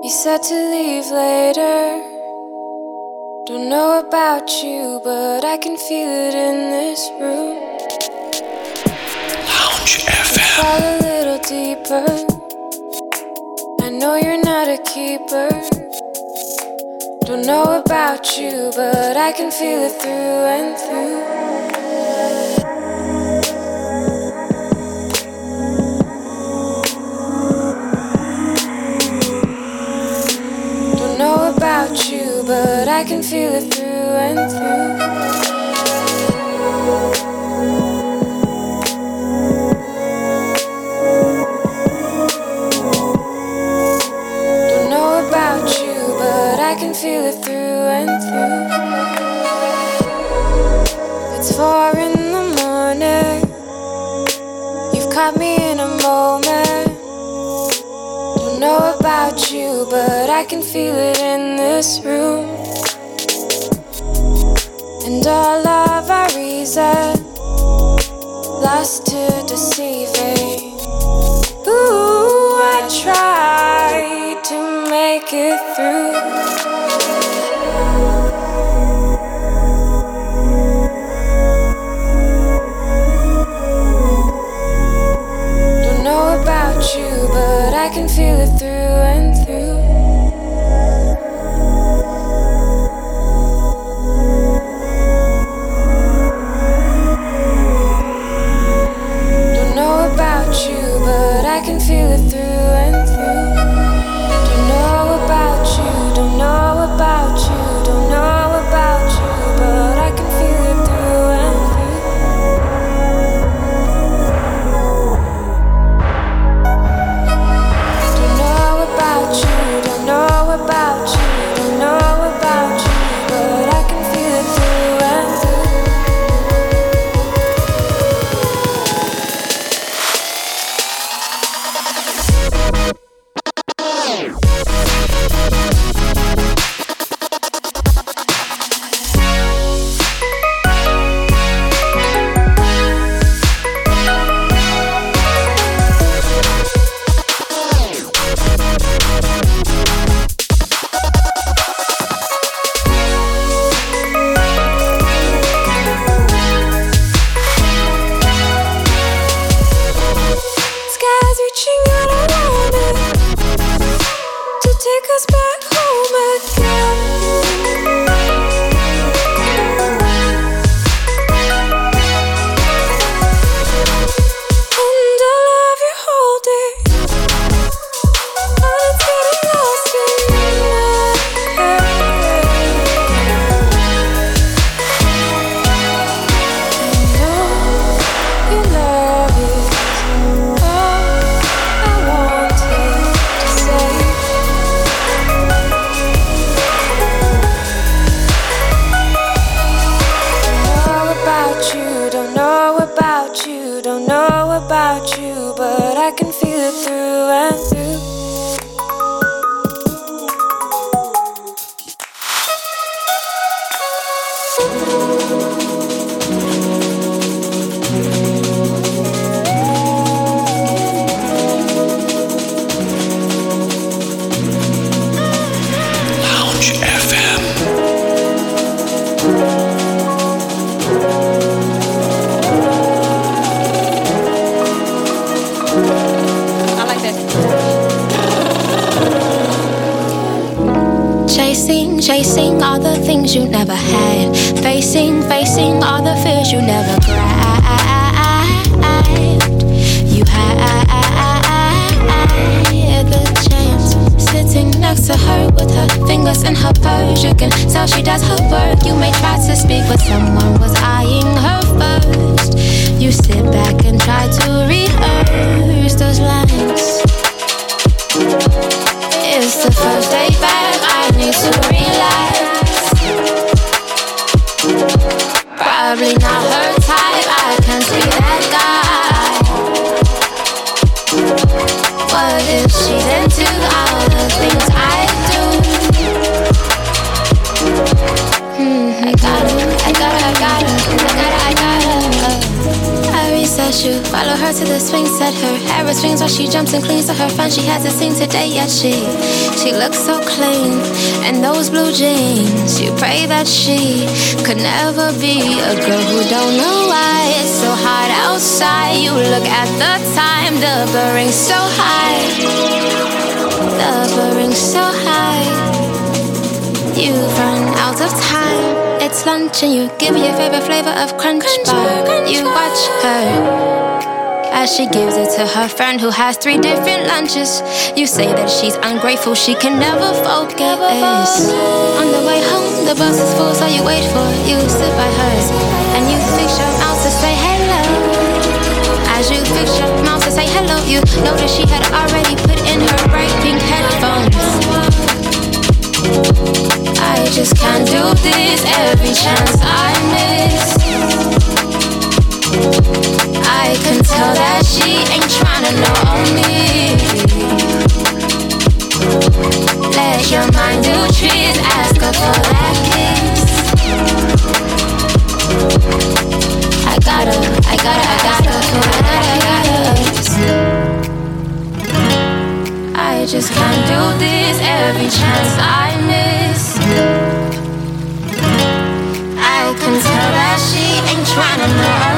To leave later. Don't know about you, but I can feel it in this room. Lounge FM. Fall a little deeper. I know you're not a keeper. Don't know about you, but I can feel it through and through. But I can feel it through and through. Don't know about you, but I can feel it through and through. It's four in the morning. You've caught me in a moment. Know about you, but I can feel it in this room. And all of our reason lost to deceiving. Ooh, I tried to make it through. I can feel it through and through. Chasing all the things you never had. Facing, facing all the fears you never grabbed. You had the chance. Sitting next to her with her fingers in her purse. You can tell she does her work. You may try to speak, but someone was eyeing her first. You sit back and try to rehearse those lines. It's the first day back, need to relax. Her to the swing set. Her hair is swings while she jumps and clings to her fun. She hasn't seen today yet. She, she looks so clean, and those blue jeans. You pray that she could never be a girl who don't know why it's so hot outside. You look at the time, the burning so high, the burning so high. You've run out of time. It's lunch and you give me your favorite flavor of crunch, crunch bar. Crunch you watch her as she gives it to her friend who has three different lunches. You say that she's ungrateful, she can never focus. On the way home, the bus is full, so you wait for it. You sit by her and you fix your mouth to say hello. As you fix your mouth to say hello, you notice she had already put in her bright pink headphones. I just can't do this every chance I miss. I can tell that she ain't tryna know me. Let your mind do tricks, ask her for that kiss. I gotta, I gotta, I gotta, I gotta, I gotta. I just can't do this every chance I miss. I can tell that she ain't tryna know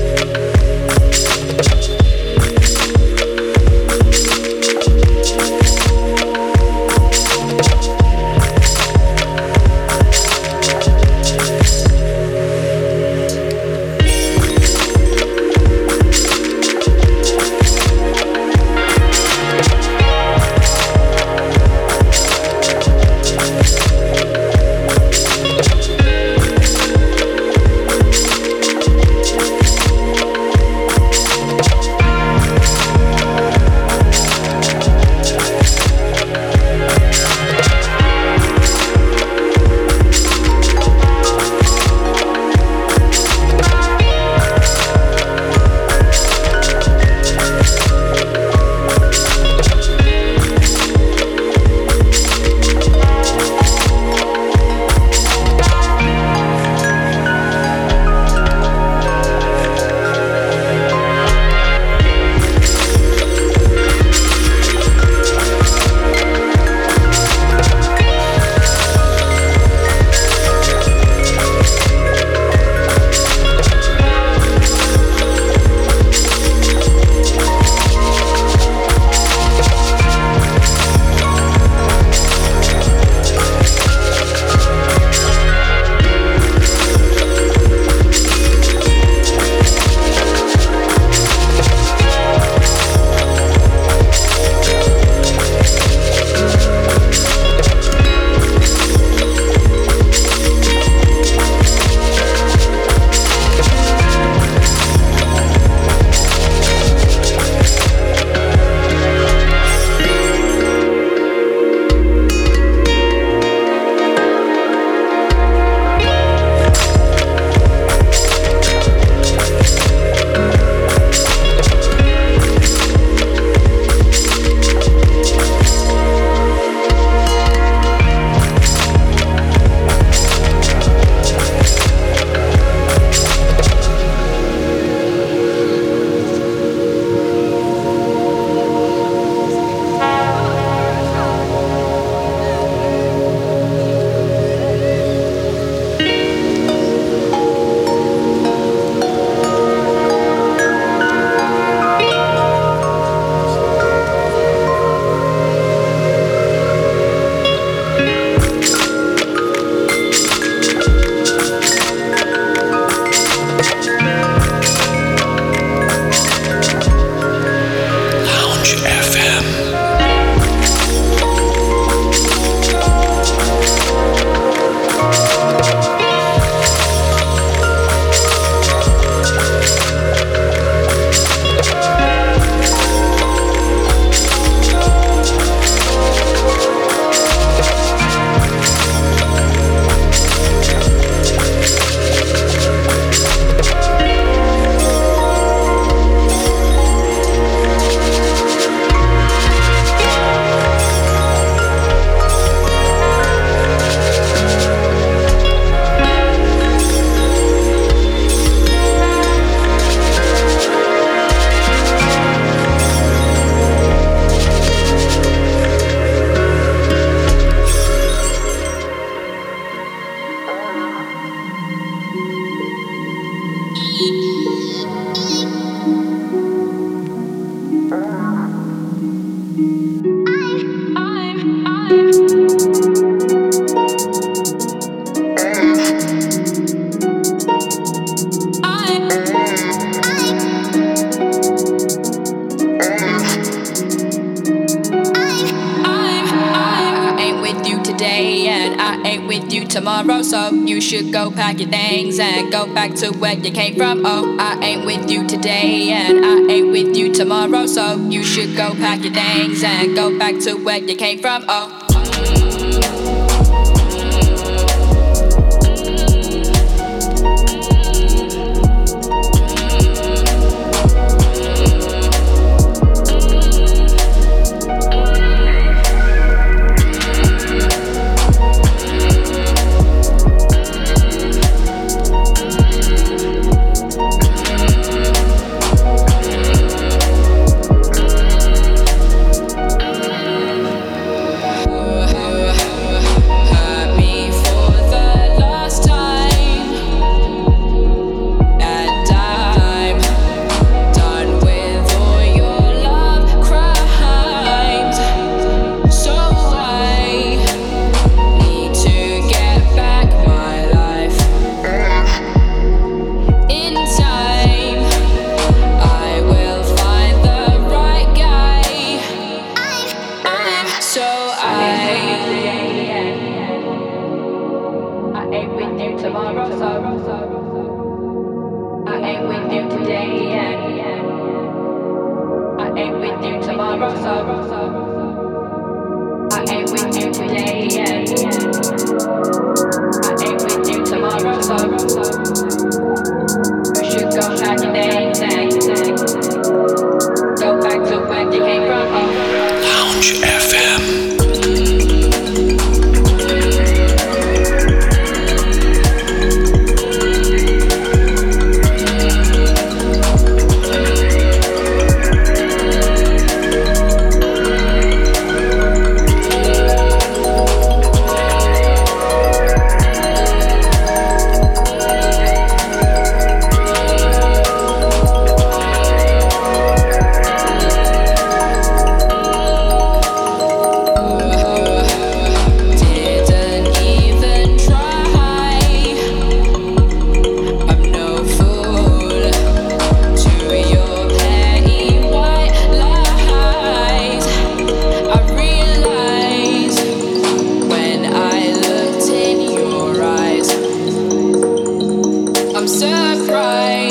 To where you came from. Oh, I ain't with you today and I ain't with you tomorrow, so you should go pack your things and go back to where you came from. Oh. right.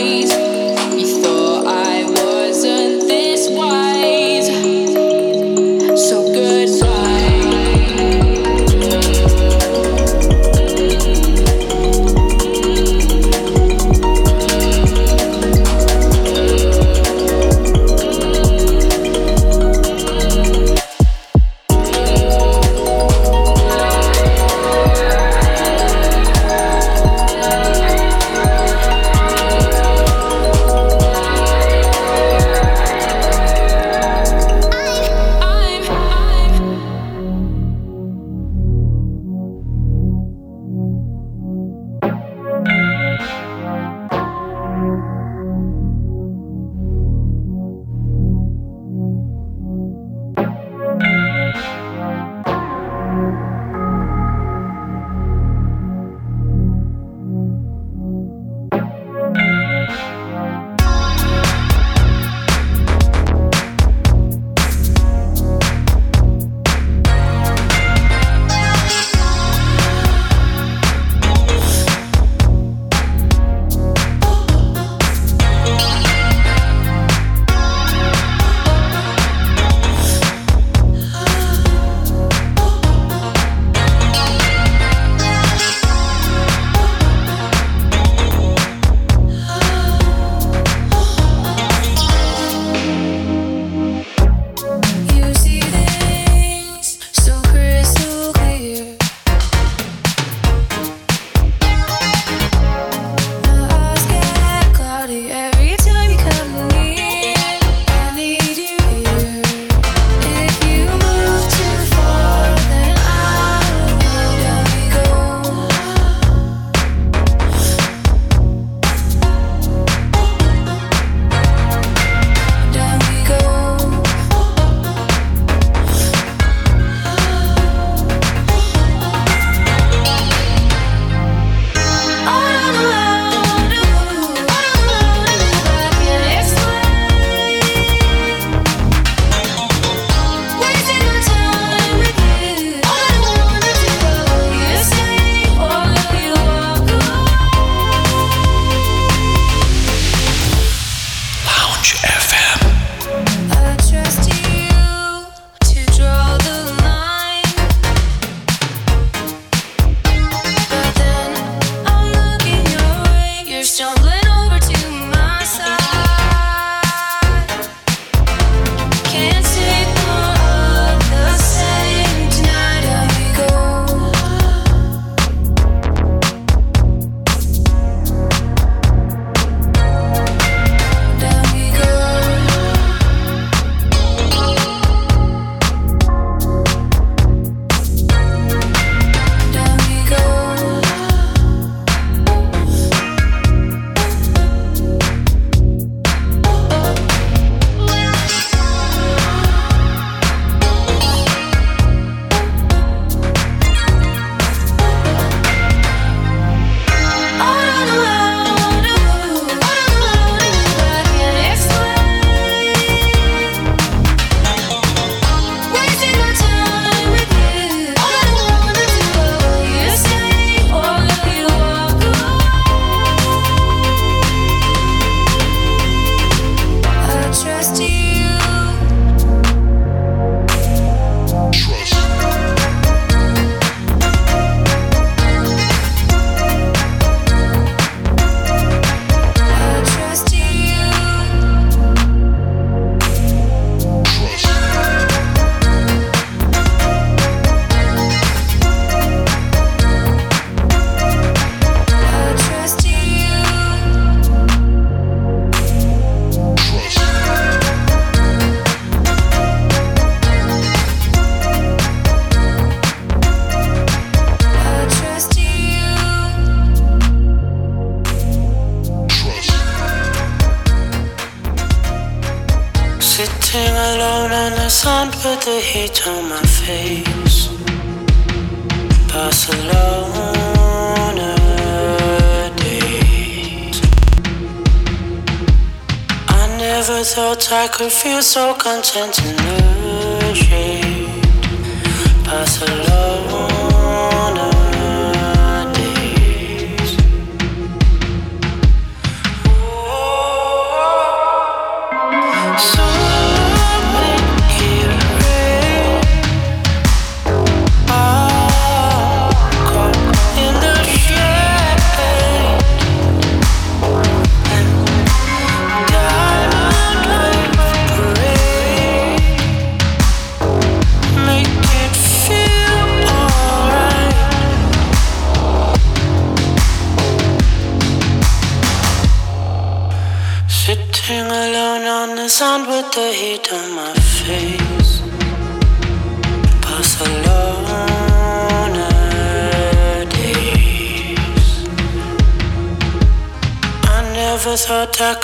could feel so content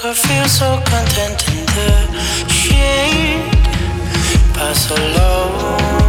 I feel so content in the shade, but.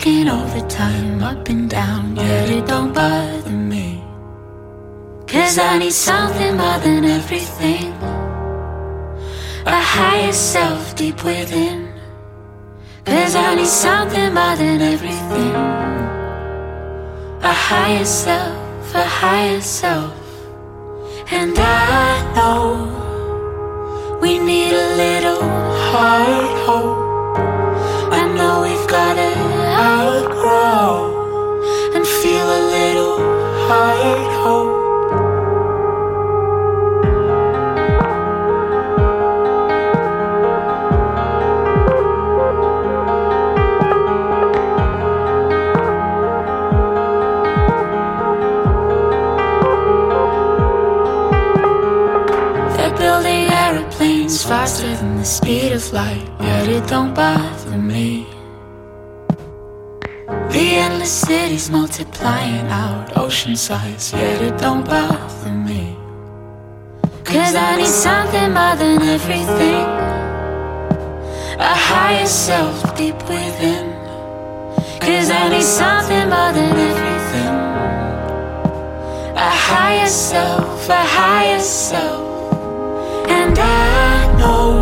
Working overtime up and down, yet it don't bother me. Cause I need something more than everything. A higher self deep within. Cause I need something more than everything. A higher self, a higher self. And I know we need a little heart hope. I know we've gotta outgrow and feel a little heart hope. They're building airplanes faster than the speed of light, yet it don't bother me. The cities multiplying out ocean size, yet it don't bother me. Cause I need something more than everything. A higher self deep within. Cause I need something more than everything. A higher self, a higher self. And I know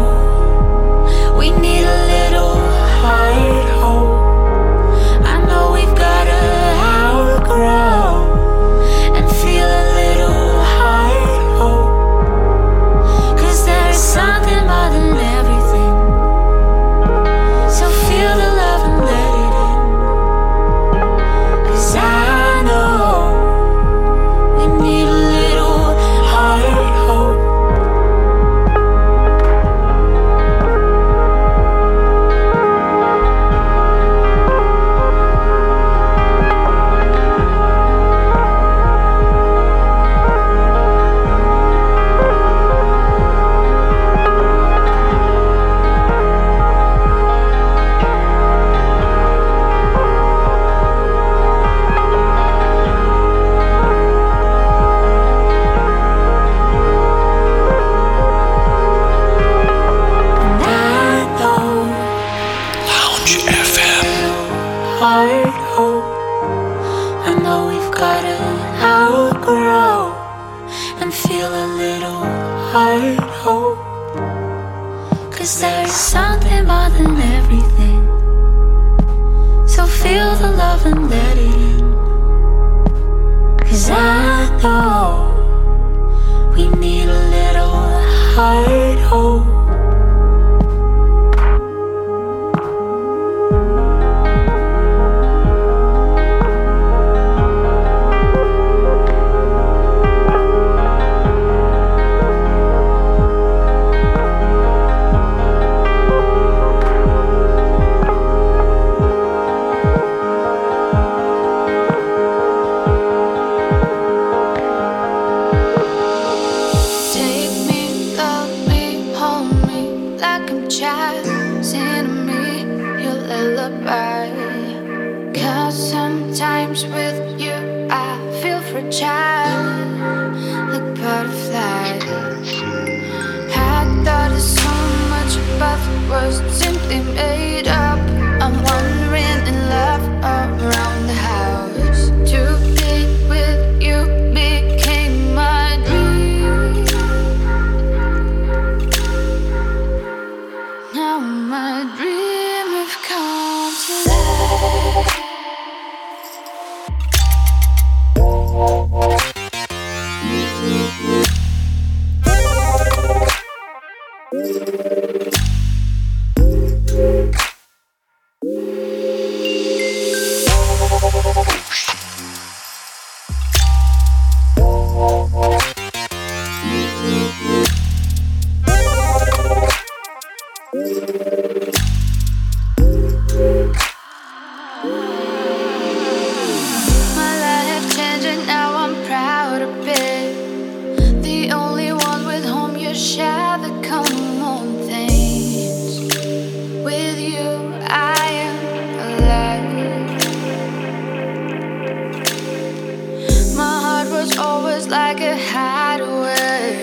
Always like a hideaway.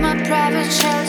My private chariot.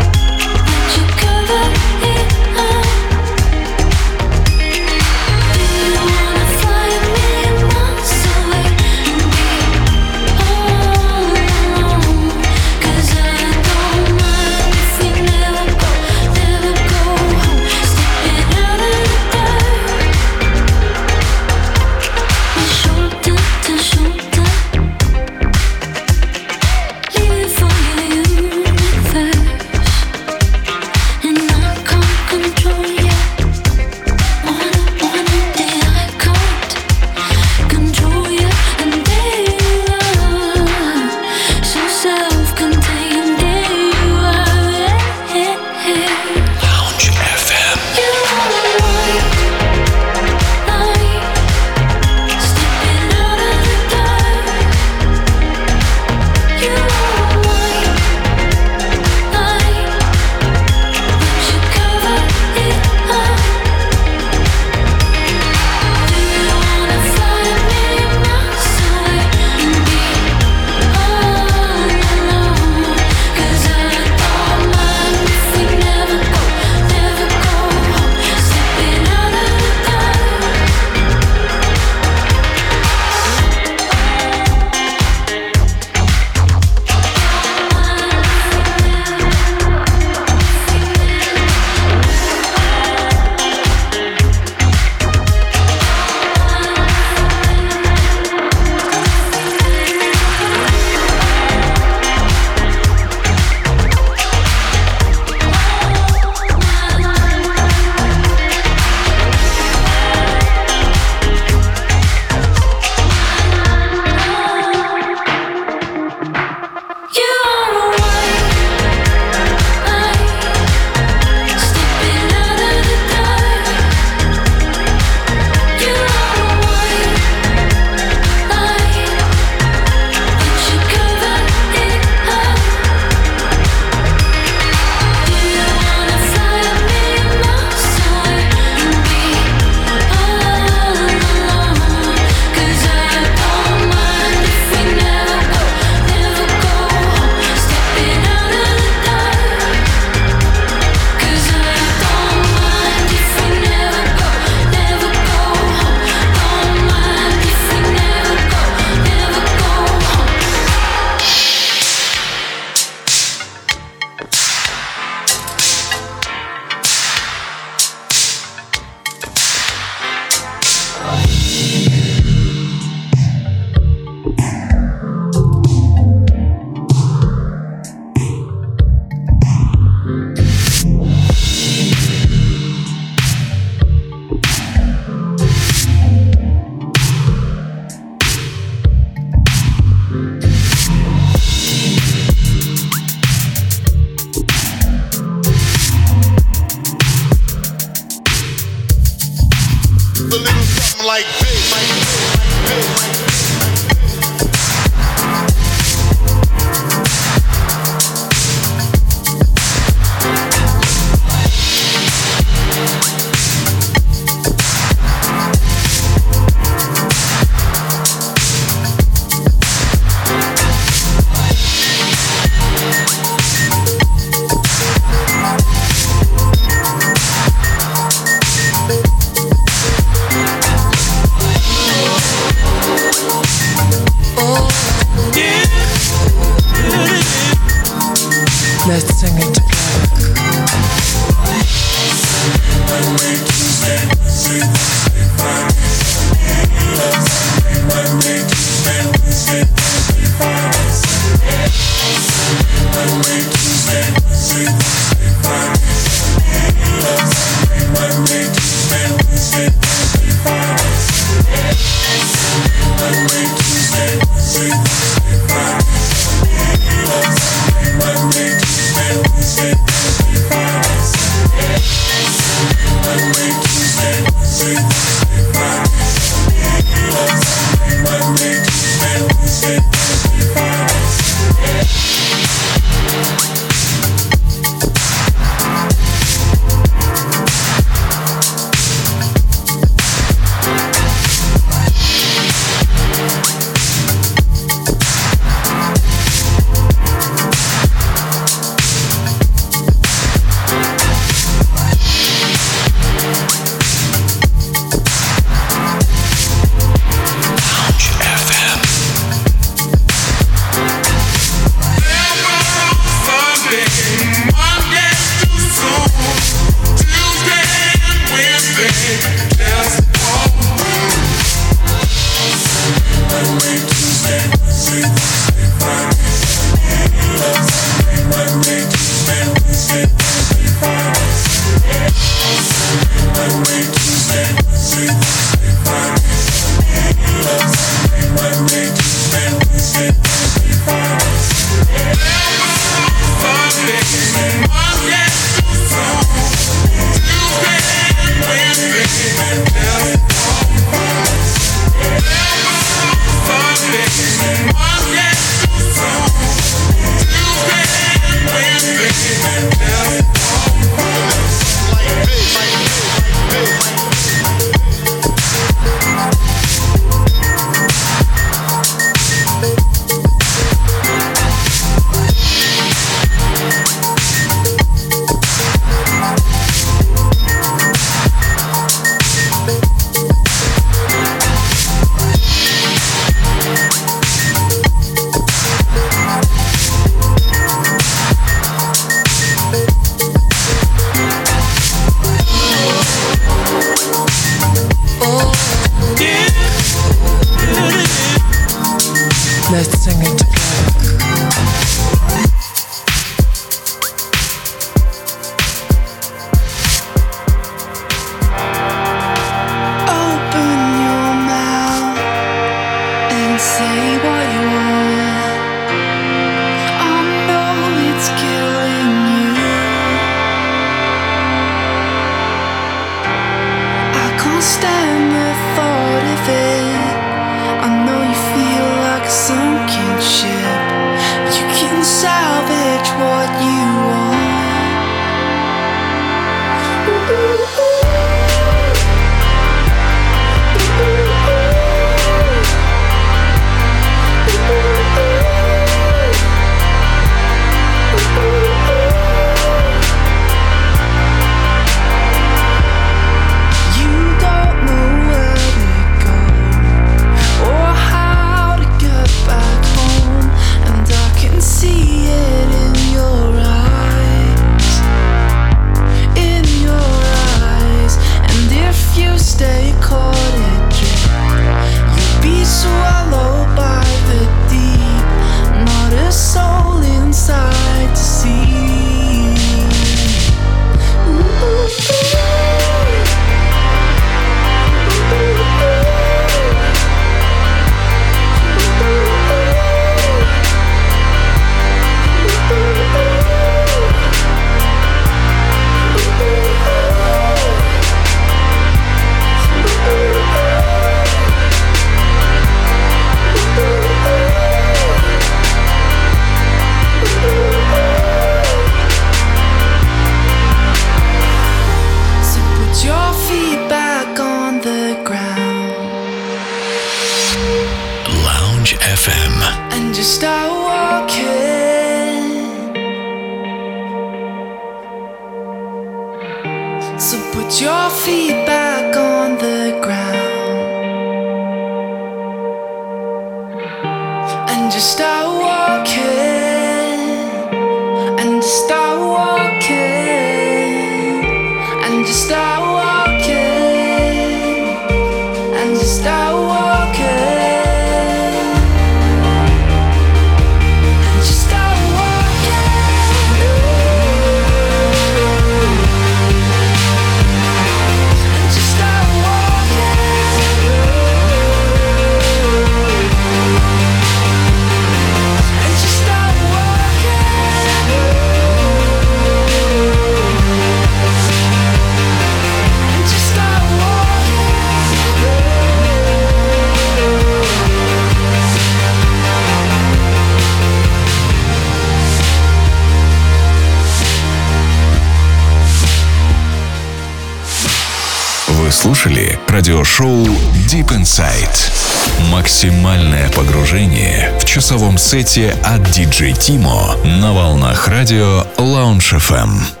голосовом сете от DJ Timo на волнах радио Lounge FM.